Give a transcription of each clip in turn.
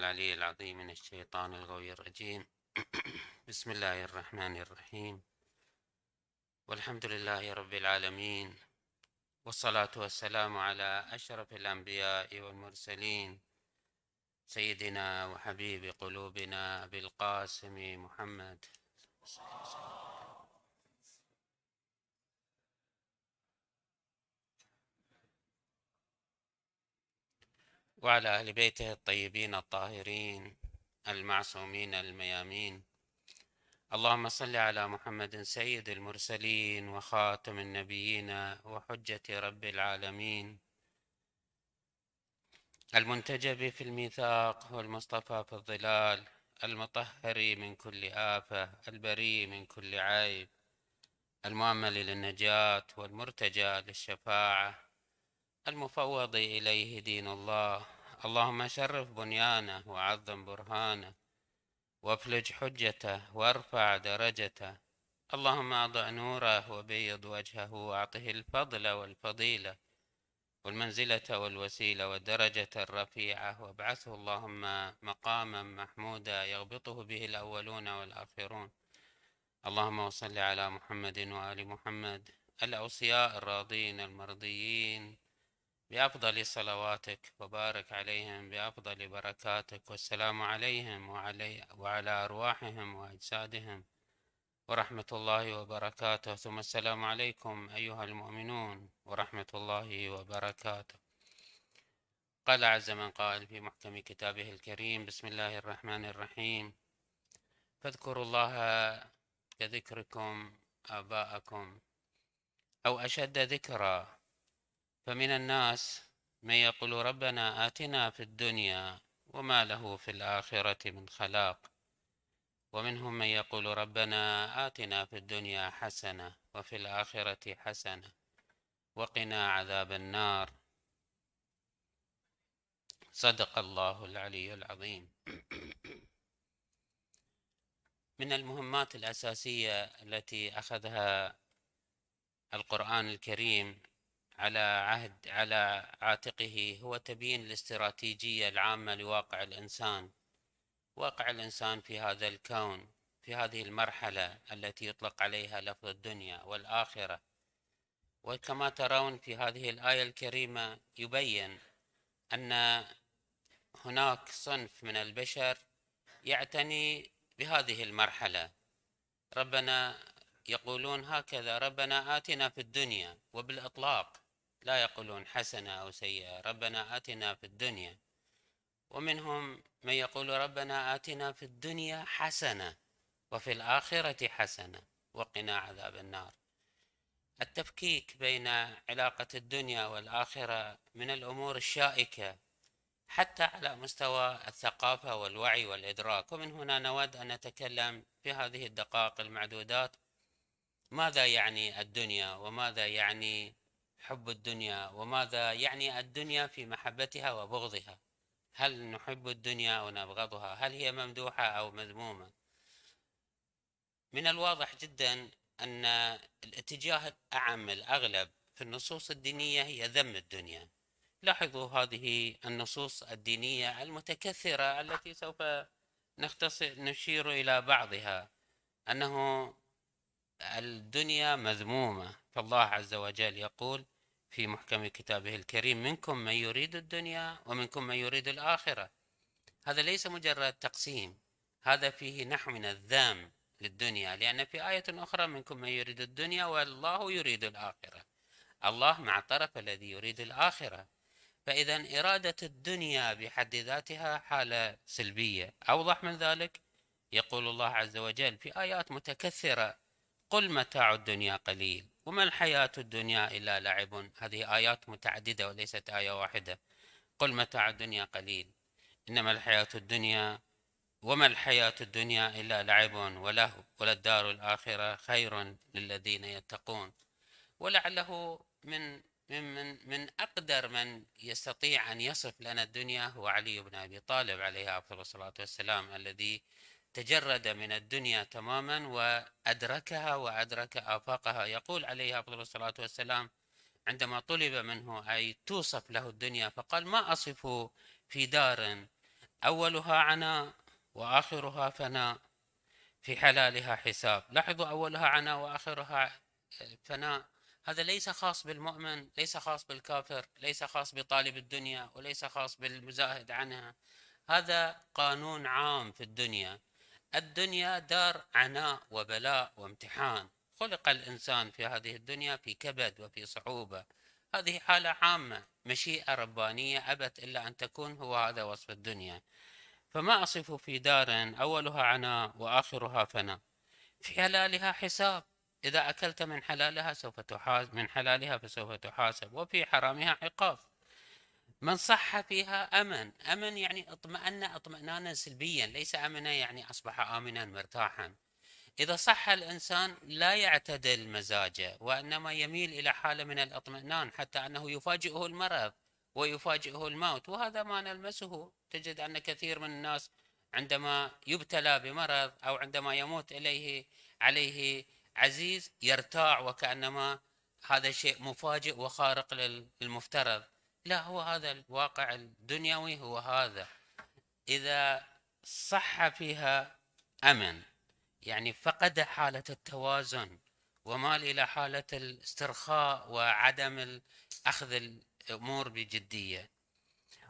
العلي العظيم من الشيطان الغوي الرجيم. بسم الله الرحمن الرحيم. والحمد لله رب العالمين. والصلاة والسلام على أشرف الأنبياء والمرسلين. سيدنا وحبيب قلوبنا بالقاسم محمد. وعلى أهل بيته الطيبين الطاهرين المعصومين الميامين. اللهم صل على محمد سيد المرسلين وخاتم النبيين وحجة رب العالمين. المنتجب في الميثاق والمصطفى في الظلال. المطهر من كل آفة. البريء من كل عيب. المؤمل للنجاة والمرتجى للشفاعة. المفوض إليه دين الله. اللهم شرف بنيانه وعظم برهانه وافلج حجته وارفع درجته. اللهم أضع نوره وبيض وجهه وأعطه الفضل والفضيلة والمنزلة والوسيلة والدرجة الرفيعة. وابعثه اللهم مقاما محمودا يغبطه به الأولون والآخرون. اللهم صل على محمد وآل محمد الأوصياء الراضين المرضيين. بأفضل صلواتك وبارك عليهم بأفضل بركاتك والسلام عليهم وعلي وعلى أرواحهم وأجسادهم. ورحمة الله وبركاته. ثم السلام عليكم أيها المؤمنون ورحمة الله وبركاته. قال عز من قائل في محكم كتابه الكريم بسم الله الرحمن الرحيم. فاذكروا الله كذكركم آباءكم أو أشد ذكرًا فمن الناس من يقول ربنا آتنا في الدنيا وما له في الآخرة من خلاق. ومنهم من يقول ربنا آتنا في الدنيا حسنة وفي الآخرة حسنة وقنا عذاب النار. صدق الله العلي العظيم. من المهمات الأساسية التي أخذها القرآن الكريم على عهد على عاتقه هو تبيين الاستراتيجية العامة لواقع الإنسان. واقع الإنسان في هذا الكون في هذه المرحلة التي يطلق عليها لفظ الدنيا والآخرة. وكما ترون في هذه الآية الكريمة يبين أن هناك صنف من البشر يعتني بهذه المرحلة. ربنا يقولون هكذا ربنا آتنا في الدنيا وبالإطلاق لا يقولون حسنة أو سيئة ربنا آتنا في الدنيا. ومنهم من يقول ربنا آتنا في الدنيا حسنة وفي الآخرة حسنة وقنا عذاب النار. التفكيك بين علاقة الدنيا والآخرة من الأمور الشائكة حتى على مستوى الثقافة والوعي والإدراك. ومن هنا نود أن نتكلم في هذه الدقائق المعدودات. ماذا يعني الدنيا وماذا يعني حب الدنيا وماذا يعني الدنيا في محبتها وبغضها؟ هل نحب الدنيا أو نبغضها هل هي ممدوحة أو مذمومة؟ من الواضح جدا أن الاتجاه الأعم الأغلب في النصوص الدينية هي ذم الدنيا. لاحظوا هذه النصوص الدينية المتكثرة التي سوف نشير إلى بعضها. أنه الدنيا مذمومة. فالله عز وجل يقول في محكم كتابه الكريم منكم من يريد الدنيا ومنكم من يريد الآخرة. هذا ليس مجرد تقسيم هذا فيه نحو من الذام للدنيا لأن في آية أخرى منكم من يريد الدنيا والله يريد الآخرة. الله مع الطرف الذي يريد الآخرة. فإذا إرادة الدنيا بحد ذاتها حالة سلبية. أوضح من ذلك؟ يقول الله عز وجل في آيات متكثرة قل متاع الدنيا قليل وما الحياة الدنيا إلا لعب. هذه آيات متعددة وليست آية واحدة. قل متاع الدنيا قليل. إنما الحياة الدنيا وما الحياة الدنيا إلا لعب وله وللدار الآخرة خير للذين يتقون. ولعله من من من من أقدر من يستطيع أن يصف لنا الدنيا هو علي بن أبي طالب عليه أفضل الصلاة والسلام الذي تجرد من الدنيا تماما وأدركها وأدرك آفاقها. يقول عليه أفضل الصلاة والسلام عندما طلب منه أي توصف له الدنيا فقال ما أصف في دار؟ أولها عناء وآخرها فناء في حلالها حساب. لاحظوا أولها عناء وآخرها فناء. هذا ليس خاص بالمؤمن ليس خاص بالكافر ليس خاص بطالب الدنيا وليس خاص بالمزاهد عنها. هذا قانون عام في الدنيا. الدنيا دار عناء وبلاء وامتحان. خلق الإنسان في هذه الدنيا في كبد وفي صعوبة. هذه حالة عامة مشيئة ربانية أبت إلا أن تكون هو هذا وصف الدنيا. فما أصف في دار أولها عناء وآخرها فناء. في حلالها حساب. إذا أكلت من حلالها سوف تحاسب من حلالها فسوف تحاسب. وفي حرامها عقاب. من صح فيها أمن. أمن يعني اطمأن اطمئنانا سلبيا ليس أمن يعني أصبح آمنا مرتاحا. إذا صح الإنسان لا يعتدل مزاجه وإنما يميل إلى حالة من الاطمئنان حتى أنه يفاجئه المرض ويفاجئه الموت. وهذا ما نلمسه. تجد أن كثير من الناس عندما يبتلى بمرض أو عندما يموت إليه عليه عزيز يرتاع وكأنما هذا شيء مفاجئ وخارق للمفترض. لا هو هذا الواقع الدنيوي هو هذا. إذا صح فيها أمن يعني فقد حالة التوازن ومال إلى حالة الاسترخاء وعدم أخذ الأمور بجدية.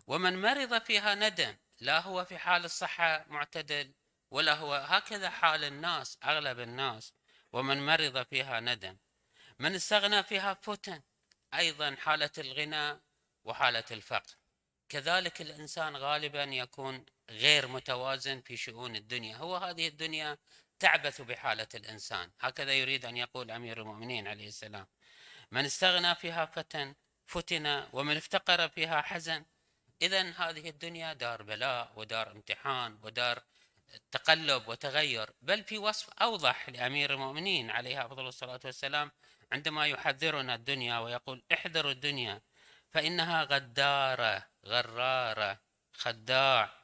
ومن مرض فيها ندم لا هو في حال الصحة معتدل ولا هو. هكذا حال الناس أغلب الناس ومن مرض فيها ندم. من استغنى فيها فتن أيضا حالة الغنى وحالة الفقر. كذلك الإنسان غالبا يكون غير متوازن في شؤون الدنيا. هو هذه الدنيا تعبث بحالة الإنسان. هكذا يريد أن يقول أمير المؤمنين عليه السلام. من استغنى فيها فتن فتن ومن افتقر فيها حزن. إذا هذه الدنيا دار بلاء ودار امتحان ودار تقلب وتغير. بل في وصف أوضح لأمير المؤمنين عليه أفضل الصلاة والسلام عندما يحذرنا الدنيا ويقول احذروا الدنيا فإنها غدارة غرارة خداع.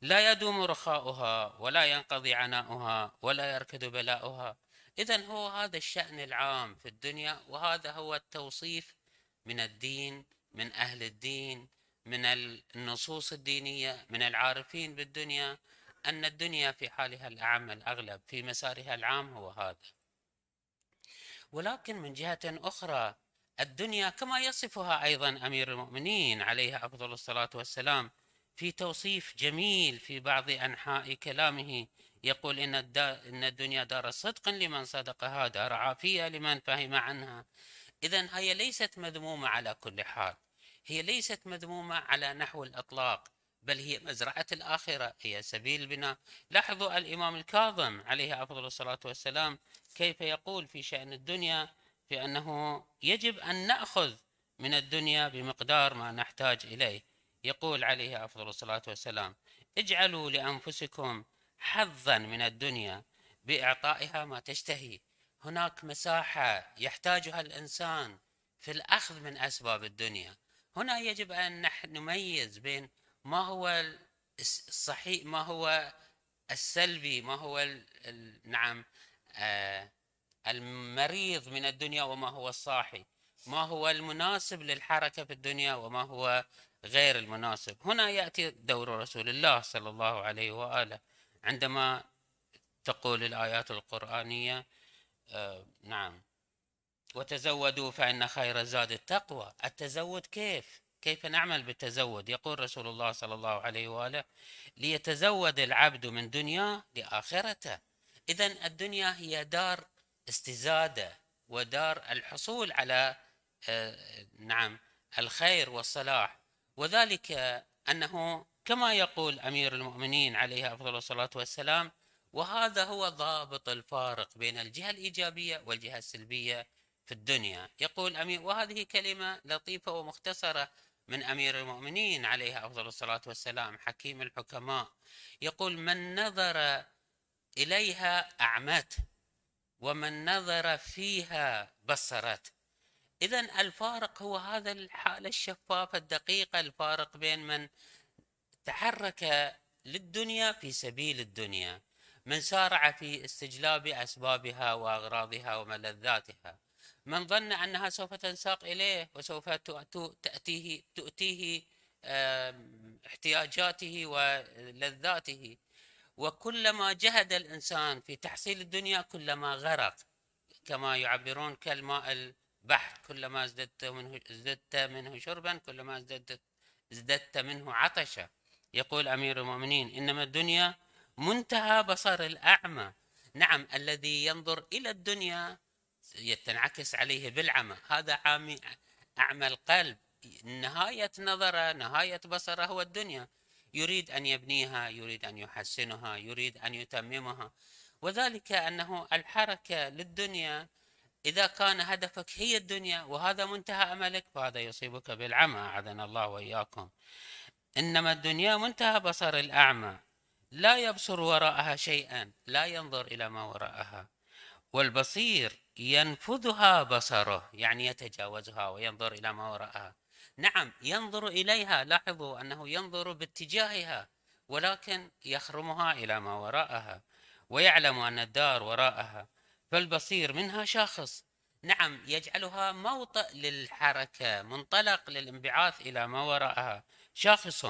لا يدوم رخاؤها ولا ينقضي عناؤها ولا يركد بلاؤها. إذا هو هذا الشأن العام في الدنيا وهذا هو التوصيف من الدين من أهل الدين من النصوص الدينية من العارفين بالدنيا أن الدنيا في حالها الأعم الأغلب في مسارها العام هو هذا. ولكن من جهة أخرى الدنيا كما يصفها أيضا أمير المؤمنين عليه أفضل الصلاة والسلام في توصيف جميل في بعض أنحاء كلامه. يقول إن, إن الدنيا دار صدق لمن صدقها دار عافية لمن فهم عنها. إذا هي ليست مذمومة على كل حال. هي ليست مذمومة على نحو الإطلاق بل هي مزرعة الآخرة هي سبيل البناء. لاحظوا الإمام الكاظم عليه أفضل الصلاة والسلام كيف يقول في شأن الدنيا في أنه يجب أن نأخذ من الدنيا بمقدار ما نحتاج إليه. يقول عليه أفضل الصلاة والسلام اجعلوا لأنفسكم حظا من الدنيا بإعطائها ما تشتهي. هناك مساحة يحتاجها الإنسان في الأخذ من أسباب الدنيا. هنا يجب أن نميز بين ما هو الصحيح ما هو السلبي ما هو نعم آه المريض من الدنيا وما هو الصاحي. ما هو المناسب للحركة في الدنيا وما هو غير المناسب. هنا يأتي دور رسول الله صلى الله عليه وآله. عندما تقول الآيات القرآنية آه نعم. وتزودوا فإن خير الزاد التقوى. التزود كيف؟ كيف نعمل بالتزود؟ يقول رسول الله صلى الله عليه وآله ليتزود العبد من دنيا لآخرته. إذا الدنيا هي دار استزادة ودار الحصول على آه، نعم الخير والصلاح. وذلك أنه كما يقول أمير المؤمنين عليه أفضل الصلاة والسلام وهذا هو ضابط الفارق بين الجهة الإيجابية والجهة السلبية في الدنيا. يقول أمير وهذه كلمة لطيفة ومختصرة من أمير المؤمنين عليه أفضل الصلاة والسلام حكيم الحكماء. يقول من نظر إليها أعمت. ومن نظر فيها بصرت. إذا الفارق هو هذا الحالة الشفافة الدقيقة الفارق بين من تحرك للدنيا في سبيل الدنيا من سارع في استجلاب أسبابها وأغراضها وملذاتها من ظن أنها سوف تنساق إليه وسوف تأتيه تؤتيه احتياجاته ولذاته. وكلما جهد الإنسان في تحصيل الدنيا كلما غرق كما يعبرون كالماء البحر كلما ازددت منه, ازددت منه شربا كلما ازددت, ازددت منه عطشا. يقول أمير المؤمنين إنما الدنيا منتهى بصر الأعمى. نعم الذي ينظر إلى الدنيا يتنعكس عليه بالعمى. هذا عامي أعمى القلب. نهاية نظره نهاية بصره هو الدنيا. يريد أن يبنيها يريد أن يحسنها يريد أن يتممها. وذلك أنه الحركة للدنيا إذا كان هدفك هي الدنيا وهذا منتهى أملك فهذا يصيبك بالعمى أعاذنا الله وإياكم. إنما الدنيا منتهى بصر الأعمى لا يبصر وراءها شيئا لا ينظر إلى ما وراءها. والبصير ينفذها بصره يعني يتجاوزها وينظر إلى ما وراءها. نعم ينظر إليها. لاحظوا أنه ينظر باتجاهها ولكن يخرمها إلى ما وراءها ويعلم أن الدار وراءها فالبصير منها شاخص. نعم يجعلها موطئ للحركة منطلق للانبعاث إلى ما وراءها شاخص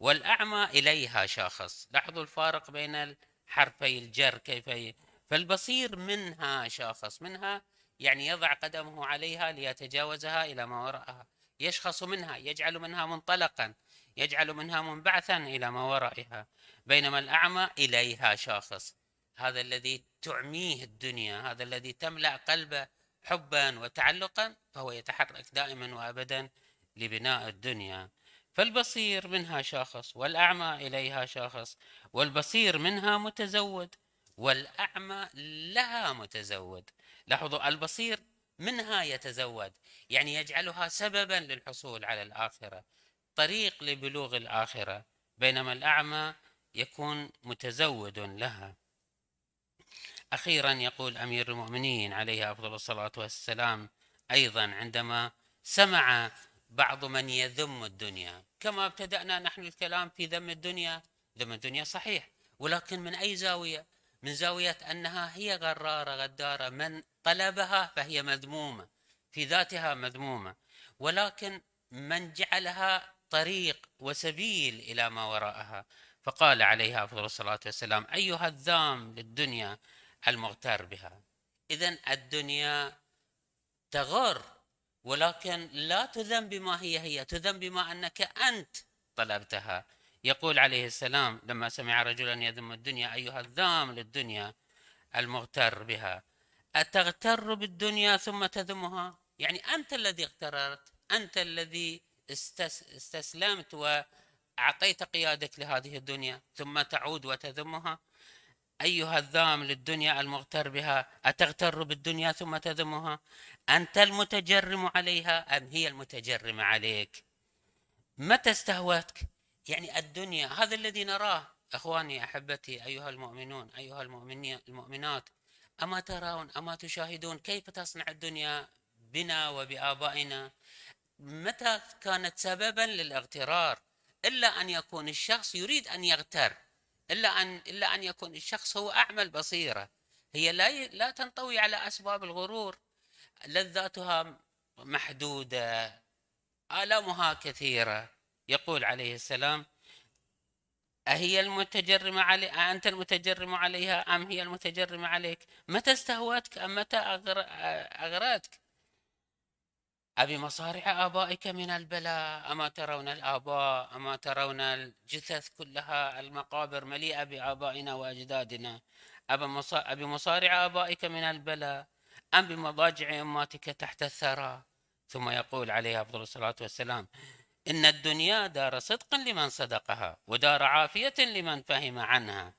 والأعمى إليها شاخص. لاحظوا الفارق بين الحرفي الجر كيف فالبصير منها شاخص منها يعني يضع قدمه عليها ليتجاوزها إلى ما وراءها. يشخص منها يجعل منها منطلقا يجعل منها منبعثا إلى ما ورائها بينما الأعمى إليها شاخص. هذا الذي تعميه الدنيا هذا الذي تملأ قلبه حبا وتعلقا فهو يتحرك دائما وأبدا لبناء الدنيا. فالبصير منها شاخص والأعمى إليها شاخص والبصير منها متزود والأعمى لها متزود. لاحظوا البصير منها يتزود يعني يجعلها سببا للحصول على الآخرة طريق لبلوغ الآخرة بينما الأعمى يكون متزود لها. أخيرا يقول أمير المؤمنين عليه أفضل الصلاة والسلام أيضا عندما سمع بعض من يذم الدنيا كما ابتدأنا نحن الكلام في ذم الدنيا. ذم الدنيا صحيح ولكن من أي زاوية؟ من زاوية أنها هي غرارة غدارة. من طلبها فهي مذمومة في ذاتها مذمومة. ولكن من جعلها طريق وسبيل إلى ما وراءها. فقال عليها أفضل الصلاة والسلام أيها الذام للدنيا المغتر بها. إذا الدنيا تغر ولكن لا تذم بما هي هي تذم بما أنك أنت طلبتها. يقول عليه السلام لما سمع رجلا يذم الدنيا أيها الذام للدنيا المغتر بها أتغتر بالدنيا ثم تذمها؟ يعني أنت الذي اغتررت أنت الذي استسلمت وأعطيت قيادك لهذه الدنيا ثم تعود وتذمها؟ أيها الذام للدنيا المغتر بها أتغتر بالدنيا ثم تذمها؟ أنت المتجرم عليها أم هي المتجرمة عليك؟ متى استهوتك؟ يعني الدنيا هذا الذي نراه. أخواني أحبتي أيها المؤمنون أيها المؤمنات أما ترون أما تشاهدون كيف تصنع الدنيا بنا وبآبائنا؟ متى كانت سببا للاغترار؟ إلا أن يكون الشخص يريد أن يغتر. إلا أن إلا أن يكون الشخص هو أعمى البصيرة هي لا لا تنطوي على أسباب الغرور. لذاتها محدودة آلامها كثيرة. يقول عليه السلام أهي المتجرمة علي أنت المتجرم عليها أم هي المتجرمة عليك؟ متى استهوتك أم متى أغرتك أبي مصارع آبائك من البلاء أما ترون الآباء أما ترون الجثث كلها المقابر مليئة بآبائنا وأجدادنا. أبي مصارع آبائك من البلاء أم بمضاجع أماتك تحت الثرى. ثم يقول عليه أفضل الصلاة والسلام إن الدنيا دار صدق لمن صدقها ودار عافية لمن فهم عنها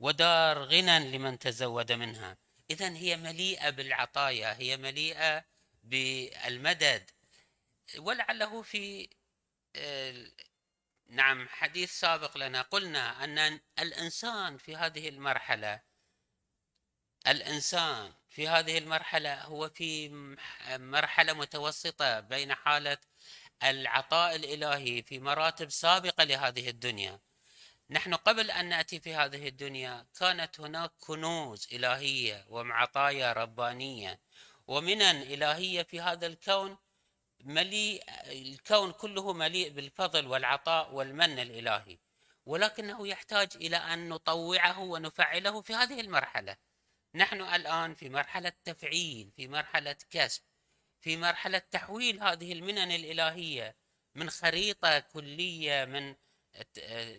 ودار غنى لمن تزود منها. إذا هي مليئة بالعطايا هي مليئة بالمدد. ولعله في آه، نعم حديث سابق لنا قلنا أن الإنسان في هذه المرحلة الإنسان في هذه المرحلة هو في مرحلة متوسطة بين حالة العطاء الإلهي في مراتب سابقة لهذه الدنيا. نحن قبل أن نأتي في هذه الدنيا كانت هناك كنوز إلهية ومعطايا ربانية ومنن إلهية في هذا الكون مليء الكون كله مليء بالفضل والعطاء والمن الإلهي. ولكنه يحتاج إلى أن نطوعه ونفعله في هذه المرحلة. نحن الآن في مرحلة تفعيل في مرحلة كسب. في مرحلة تحويل هذه المنن الإلهية من خريطة كلية من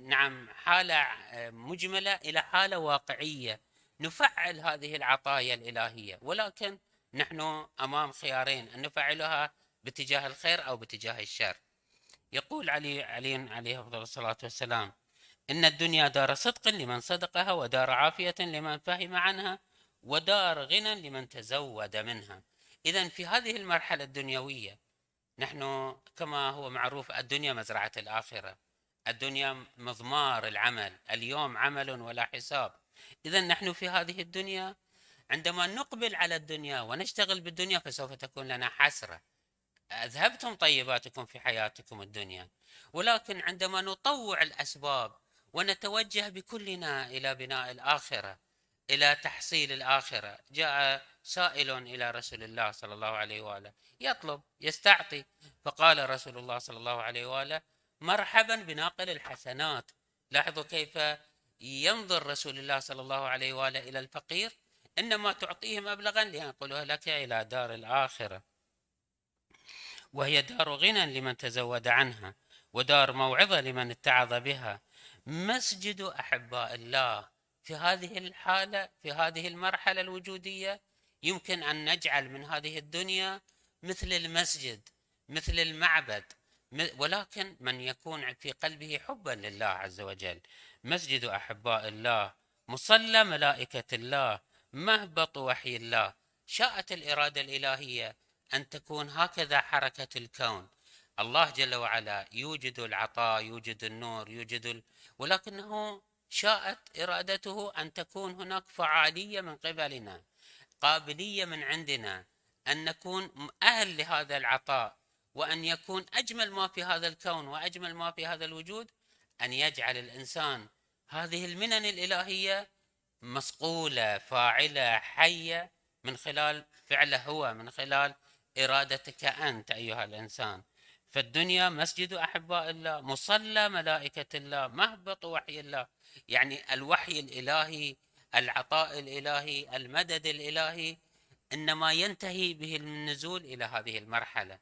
نعم حالة مجملة إلى حالة واقعية. نفعل هذه العطايا الإلهية ولكن نحن أمام خيارين أن نفعلها باتجاه الخير أو باتجاه الشر. يقول علي علي عليه أفضل الصلاة والسلام إن الدنيا دار صدق لمن صدقها ودار عافية لمن فهم عنها ودار غنى لمن تزود منها. اذا في هذه المرحلة الدنيوية نحن كما هو معروف الدنيا مزرعة الآخرة الدنيا مضمار العمل اليوم عمل ولا حساب. اذا نحن في هذه الدنيا عندما نقبل على الدنيا ونشتغل بالدنيا فسوف تكون لنا حسرة. أذهبتم طيباتكم في حياتكم الدنيا. ولكن عندما نطوع الأسباب ونتوجه بكلنا إلى بناء الآخرة إلى تحصيل الآخرة. جاء سائل إلى رسول الله صلى الله عليه وآله يطلب يستعطي. فقال رسول الله صلى الله عليه وآله مرحبا بناقل الحسنات. لاحظوا كيف ينظر رسول الله صلى الله عليه وآله إلى الفقير. إنما تعطيه مبلغا لينقله لك إلى دار الآخرة. وهي دار غنى لمن تزود عنها ودار موعظة لمن اتعظ بها. مسجد أحباء الله. في هذه الحالة في هذه المرحلة الوجودية يمكن أن نجعل من هذه الدنيا مثل المسجد مثل المعبد ولكن من يكون في قلبه حبا لله عز وجل. مسجد أحباء الله مصلى ملائكة الله مهبط وحي الله شاءت الإرادة الإلهية أن تكون هكذا حركة الكون. الله جل وعلا يوجد العطاء يوجد النور يوجد ال... ولكنه شاءت إرادته أن تكون هناك فعالية من قبلنا قابلية من عندنا أن نكون أهل لهذا العطاء وأن يكون أجمل ما في هذا الكون وأجمل ما في هذا الوجود أن يجعل الإنسان هذه المنن الإلهية مصقوله فاعلة حية من خلال فعله هو من خلال إرادتك أنت أيها الإنسان. فالدنيا مسجد أحباء الله مصلى ملائكة الله مهبط وحي الله. يعني الوحي الإلهي العطاء الإلهي المدد الإلهي إنما ينتهي به النزول إلى هذه المرحلة.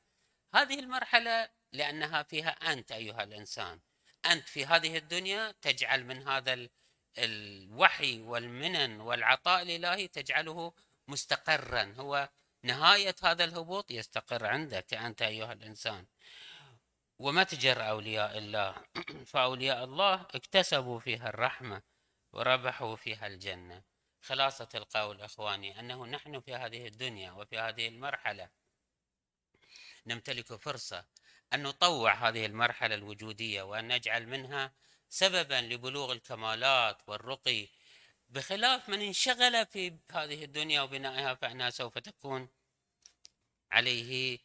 هذه المرحلة لأنها فيها أنت أيها الإنسان. أنت في هذه الدنيا تجعل من هذا الوحي والمنن والعطاء الإلهي تجعله مستقرا. هو نهاية هذا الهبوط يستقر عندك أنت أيها الإنسان. ومتجر أولياء الله. فأولياء الله اكتسبوا فيها الرحمة وربحوا فيها الجنة. خلاصة القول إخواني أنه نحن في هذه الدنيا وفي هذه المرحلة نمتلك فرصة أن نطوع هذه المرحلة الوجودية وأن نجعل منها سببا لبلوغ الكمالات والرقي. بخلاف من انشغل في هذه الدنيا وبنائها فإنها سوف تكون عليه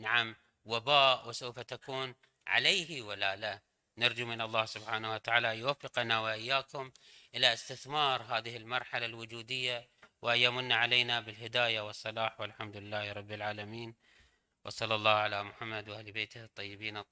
نعم وباء وسوف تكون عليه ولا لا. نرجو من الله سبحانه وتعالى يوفقنا وإياكم إلى استثمار هذه المرحلة الوجودية وأن يمن علينا بالهداية والصلاح. والحمد لله رب العالمين. وصلى الله على محمد واهل بيته الطيبين الطاهرين.